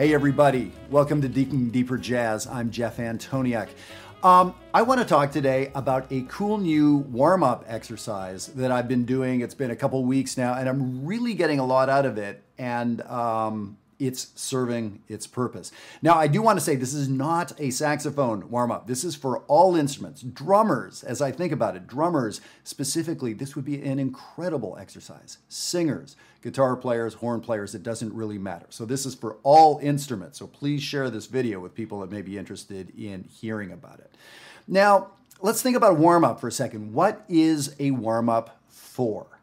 Hey, everybody. Welcome to Digging Deeper Jazz. I'm Jeff Antoniuk. Um, I want to talk today about a cool new warm up exercise that I've been doing. It's been a couple weeks now, and I'm really getting a lot out of it. And um, it's serving its purpose. Now, I do want to say this is not a saxophone warm up. This is for all instruments. Drummers, as I think about it, drummers specifically, this would be an incredible exercise. Singers, guitar players, horn players, it doesn't really matter. So, this is for all instruments. So, please share this video with people that may be interested in hearing about it. Now, let's think about a warm up for a second. What is a warm up for?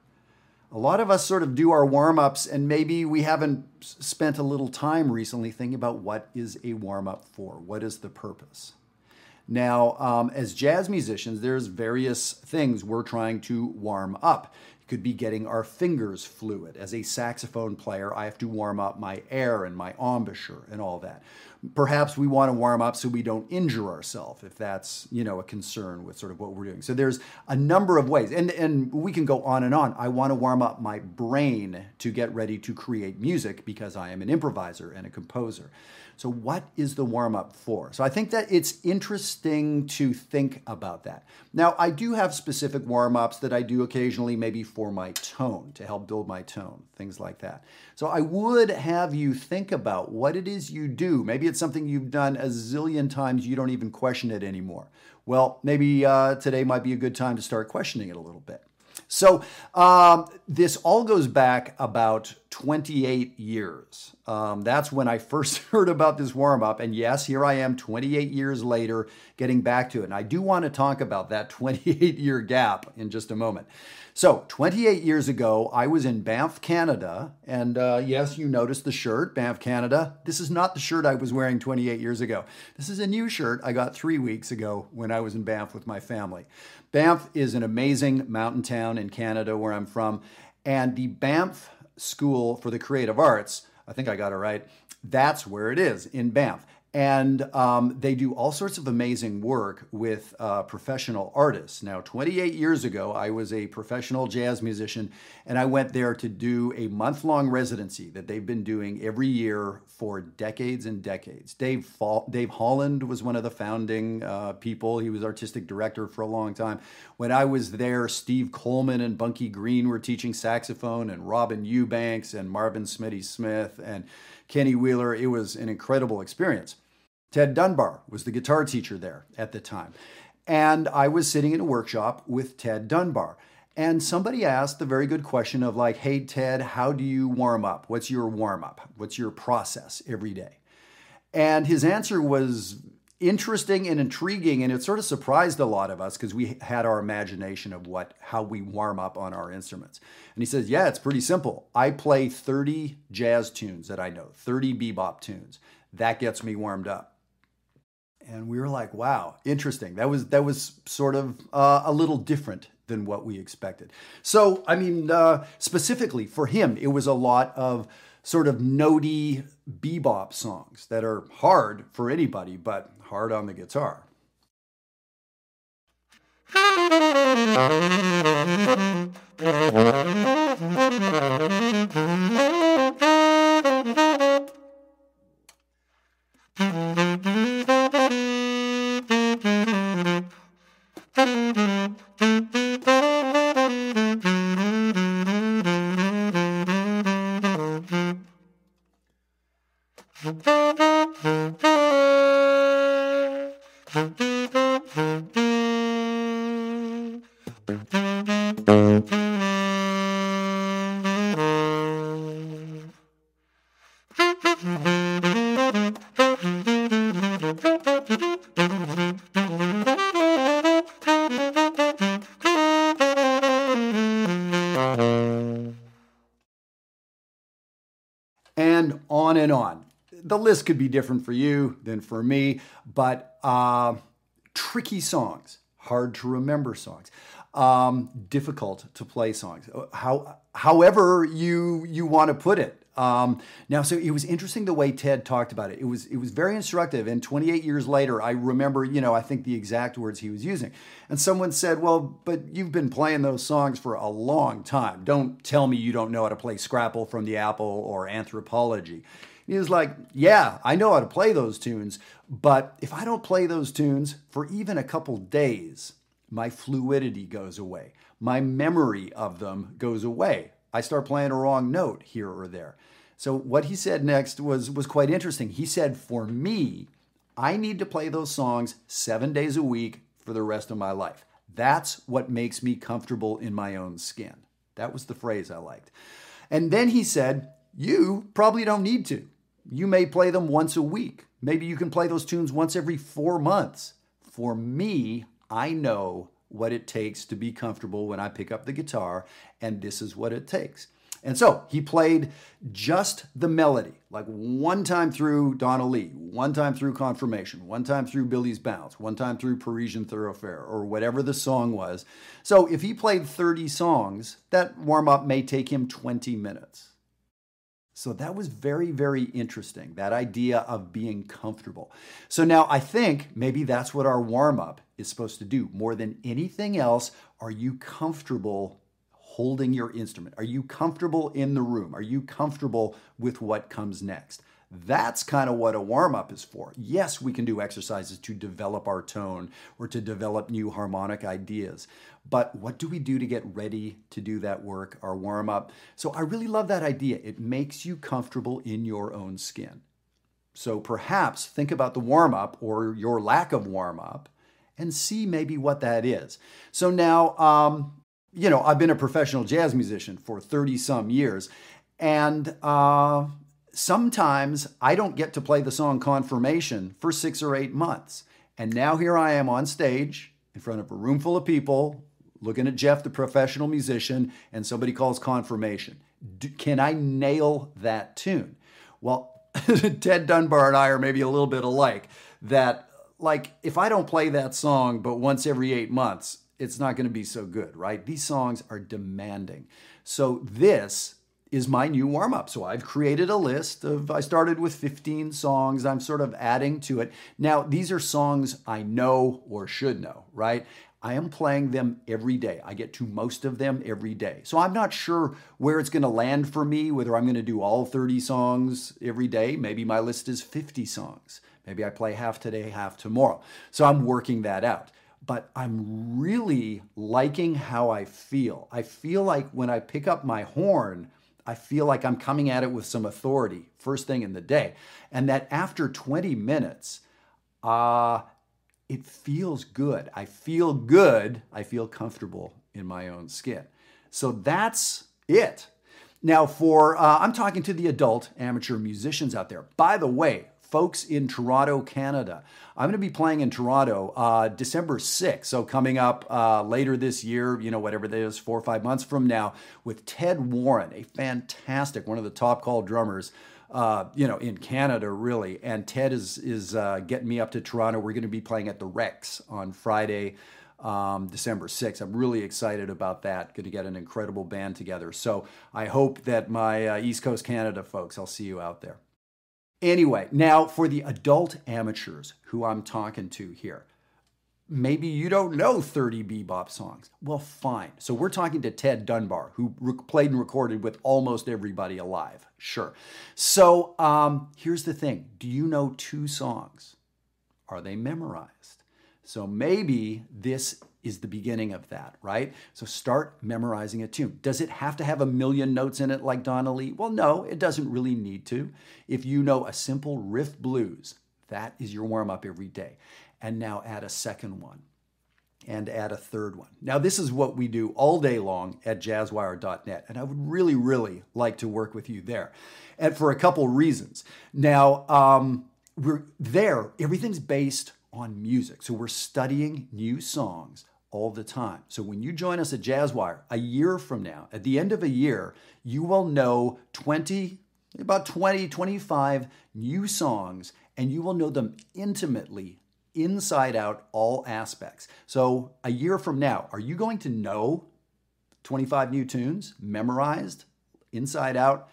A lot of us sort of do our warm ups, and maybe we haven't spent a little time recently thinking about what is a warm up for? What is the purpose? Now, um, as jazz musicians, there's various things we're trying to warm up. It could be getting our fingers fluid. As a saxophone player, I have to warm up my air and my embouchure and all that perhaps we want to warm up so we don't injure ourselves if that's you know a concern with sort of what we're doing so there's a number of ways and and we can go on and on i want to warm up my brain to get ready to create music because i am an improviser and a composer so, what is the warm up for? So, I think that it's interesting to think about that. Now, I do have specific warm ups that I do occasionally, maybe for my tone, to help build my tone, things like that. So, I would have you think about what it is you do. Maybe it's something you've done a zillion times, you don't even question it anymore. Well, maybe uh, today might be a good time to start questioning it a little bit. So um, this all goes back about 28 years. Um, that's when I first heard about this warm up. And yes, here I am 28 years later getting back to it. And I do want to talk about that 28 year gap in just a moment. So, 28 years ago, I was in Banff, Canada. And uh, yes, you noticed the shirt, Banff, Canada. This is not the shirt I was wearing 28 years ago. This is a new shirt I got three weeks ago when I was in Banff with my family. Banff is an amazing mountain town in Canada where I'm from. And the Banff School for the Creative Arts, I think I got it right, that's where it is in Banff. And um, they do all sorts of amazing work with uh, professional artists. Now, 28 years ago, I was a professional jazz musician, and I went there to do a month long residency that they've been doing every year for decades and decades. Dave, Dave Holland was one of the founding uh, people, he was artistic director for a long time. When I was there, Steve Coleman and Bunky Green were teaching saxophone, and Robin Eubanks and Marvin Smitty Smith and Kenny Wheeler. It was an incredible experience. Ted Dunbar was the guitar teacher there at the time. And I was sitting in a workshop with Ted Dunbar. And somebody asked the very good question of, like, hey, Ted, how do you warm up? What's your warm up? What's your process every day? And his answer was interesting and intriguing and it sort of surprised a lot of us because we had our imagination of what how we warm up on our instruments and he says yeah it's pretty simple i play 30 jazz tunes that i know 30 bebop tunes that gets me warmed up and we were like wow interesting that was that was sort of uh, a little different than what we expected so i mean uh, specifically for him it was a lot of sort of notey bebop songs that are hard for anybody but hard on the guitar. and on and on. The list could be different for you than for me, but uh, tricky songs, hard to remember songs, um, difficult to play songs. How, however you you want to put it. Um, now, so it was interesting the way Ted talked about it. It was it was very instructive. And 28 years later, I remember, you know, I think the exact words he was using. And someone said, "Well, but you've been playing those songs for a long time. Don't tell me you don't know how to play Scrapple from the Apple or Anthropology." And He was like, Yeah, I know how to play those tunes, but if I don't play those tunes for even a couple days, my fluidity goes away. My memory of them goes away. I start playing a wrong note here or there. So what he said next was was quite interesting. He said, "For me, I need to play those songs 7 days a week for the rest of my life. That's what makes me comfortable in my own skin." That was the phrase I liked. And then he said, "You probably don't need to. You may play them once a week. Maybe you can play those tunes once every 4 months. For me, I know what it takes to be comfortable when I pick up the guitar, and this is what it takes. And so he played just the melody, like one time through Donna Lee, one time through Confirmation, one time through Billy's Bounce, one time through Parisian Thoroughfare, or whatever the song was. So if he played 30 songs, that warm up may take him 20 minutes. So that was very, very interesting, that idea of being comfortable. So now I think maybe that's what our warm up is supposed to do. More than anything else, are you comfortable holding your instrument? Are you comfortable in the room? Are you comfortable with what comes next? That's kind of what a warm up is for. Yes, we can do exercises to develop our tone or to develop new harmonic ideas. But what do we do to get ready to do that work, our warm up? So I really love that idea. It makes you comfortable in your own skin. So perhaps think about the warm up or your lack of warm up and see maybe what that is. So now, um, you know, I've been a professional jazz musician for 30 some years, and uh, sometimes I don't get to play the song Confirmation for six or eight months. And now here I am on stage in front of a room full of people, looking at Jeff, the professional musician, and somebody calls Confirmation. Can I nail that tune? Well, Ted Dunbar and I are maybe a little bit alike. That like if I don't play that song but once every 8 months, it's not going to be so good, right? These songs are demanding. So this is my new warm up. So I've created a list of, I started with 15 songs. I'm sort of adding to it. Now, these are songs I know or should know, right? I am playing them every day. I get to most of them every day. So I'm not sure where it's going to land for me, whether I'm going to do all 30 songs every day. Maybe my list is 50 songs. Maybe I play half today, half tomorrow. So I'm working that out. But I'm really liking how I feel. I feel like when I pick up my horn, I feel like I'm coming at it with some authority first thing in the day. And that after 20 minutes, uh, it feels good. I feel good. I feel comfortable in my own skin. So that's it. Now, for uh, I'm talking to the adult amateur musicians out there. By the way, folks in Toronto, Canada. I'm going to be playing in Toronto uh, December 6th. So, coming up uh, later this year, you know, whatever that is, four or five months from now, with Ted Warren, a fantastic, one of the top call drummers. Uh, you know, in Canada, really, and Ted is is uh, getting me up to Toronto. We're going to be playing at the Rex on Friday, um, December 6th. I'm really excited about that. Going to get an incredible band together. So I hope that my uh, East Coast Canada folks, I'll see you out there. Anyway, now for the adult amateurs who I'm talking to here. Maybe you don't know 30 bebop songs. Well, fine. So we're talking to Ted Dunbar, who played and recorded with almost everybody alive. Sure. So um, here's the thing Do you know two songs? Are they memorized? So maybe this is the beginning of that, right? So start memorizing a tune. Does it have to have a million notes in it like Donna Lee? Well, no, it doesn't really need to. If you know a simple riff blues, that is your warm up every day. And now add a second one and add a third one. Now, this is what we do all day long at jazzwire.net, and I would really, really like to work with you there. And for a couple reasons. Now, um, we're there, everything's based on music. So we're studying new songs all the time. So when you join us at Jazzwire, a year from now, at the end of a year, you will know 20, about 20, 25 new songs, and you will know them intimately, inside out, all aspects. So a year from now, are you going to know 25 new tunes memorized, inside out?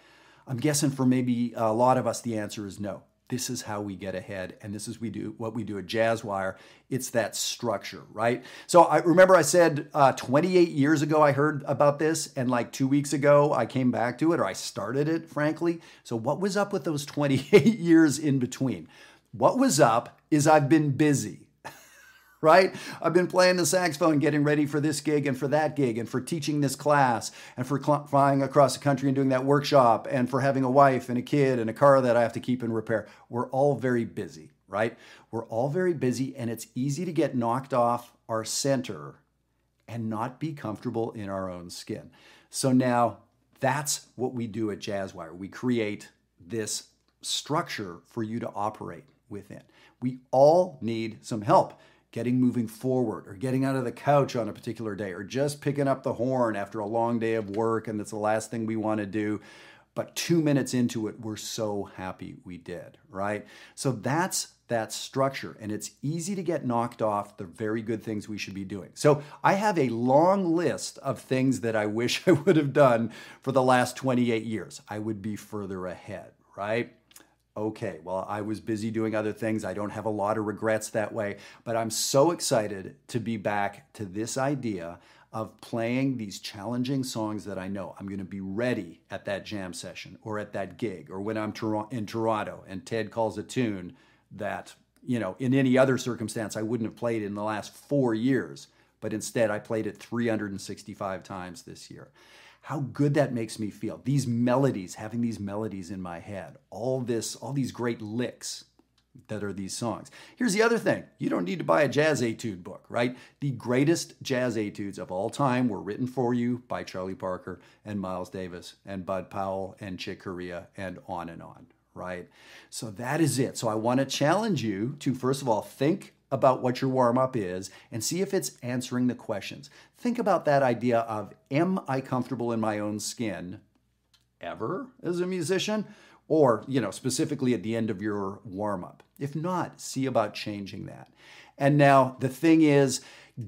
I'm guessing for maybe a lot of us, the answer is no. This is how we get ahead, and this is we do what we do at Jazzwire. It's that structure, right? So I remember I said uh, 28 years ago I heard about this, and like two weeks ago I came back to it, or I started it, frankly. So what was up with those 28 years in between? What was up is I've been busy right? I've been playing the saxophone, getting ready for this gig and for that gig, and for teaching this class, and for cl- flying across the country and doing that workshop, and for having a wife and a kid and a car that I have to keep in repair. We're all very busy, right? We're all very busy, and it's easy to get knocked off our center and not be comfortable in our own skin. So now that's what we do at Jazzwire. We create this structure for you to operate within. We all need some help getting moving forward or getting out of the couch on a particular day or just picking up the horn after a long day of work and that's the last thing we want to do. But two minutes into it, we're so happy we did, right? So that's that structure, and it's easy to get knocked off the very good things we should be doing. So I have a long list of things that I wish I would have done for the last 28 years. I would be further ahead, right? Okay, well, I was busy doing other things. I don't have a lot of regrets that way, but I'm so excited to be back to this idea of playing these challenging songs that I know I'm going to be ready at that jam session or at that gig or when I'm in Toronto and Ted calls a tune that, you know, in any other circumstance I wouldn't have played in the last four years, but instead I played it 365 times this year how good that makes me feel. These melodies, having these melodies in my head, all this, all these great licks that are these songs. Here's the other thing you don't need to buy a jazz etude book, right? The greatest jazz etudes of all time were written for you by Charlie Parker and Miles Davis and Bud Powell and Chick Corea and on and on, right? So that is it. So I want to challenge you to, first of all, think about what your warm up is and see if it's answering the questions. Think about that idea of am I comfortable in my own skin ever as a musician? Or, you know, specifically at the end of your warm up. If not, see about changing that. And now the thing is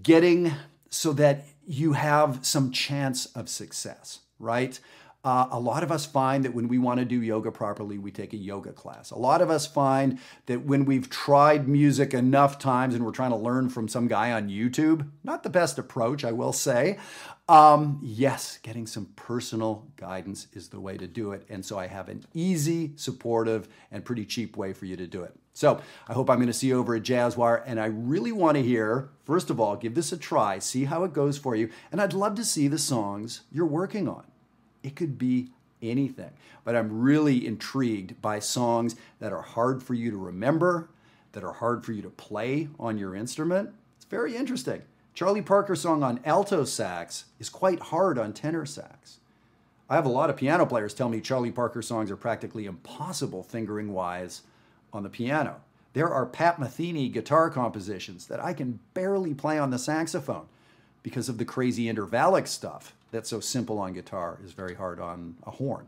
getting so that you have some chance of success, right? Uh, a lot of us find that when we want to do yoga properly, we take a yoga class. A lot of us find that when we've tried music enough times and we're trying to learn from some guy on YouTube, not the best approach, I will say. Um, yes, getting some personal guidance is the way to do it. And so I have an easy, supportive, and pretty cheap way for you to do it. So I hope I'm going to see you over at Jazzwire. And I really want to hear, first of all, give this a try, see how it goes for you. And I'd love to see the songs you're working on. It could be anything. But I'm really intrigued by songs that are hard for you to remember, that are hard for you to play on your instrument. It's very interesting. Charlie Parker's song on alto sax is quite hard on tenor sax. I have a lot of piano players tell me Charlie Parker songs are practically impossible fingering wise on the piano. There are Pat Metheny guitar compositions that I can barely play on the saxophone because of the crazy intervallic stuff that's so simple on guitar is very hard on a horn.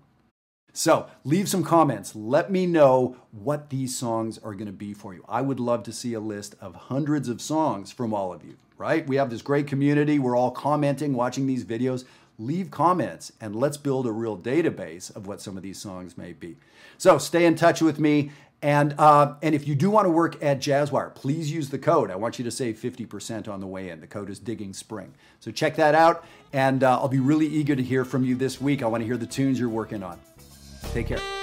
So leave some comments. Let me know what these songs are going to be for you. I would love to see a list of hundreds of songs from all of you, right? We have this great community. We're all commenting, watching these videos. Leave comments and let's build a real database of what some of these songs may be. So stay in touch with me and, uh, and if you do want to work at Jazzwire, please use the code. I want you to save 50% on the way in. The code is Digging Spring. So check that out. And uh, I'll be really eager to hear from you this week. I want to hear the tunes you're working on. Take care.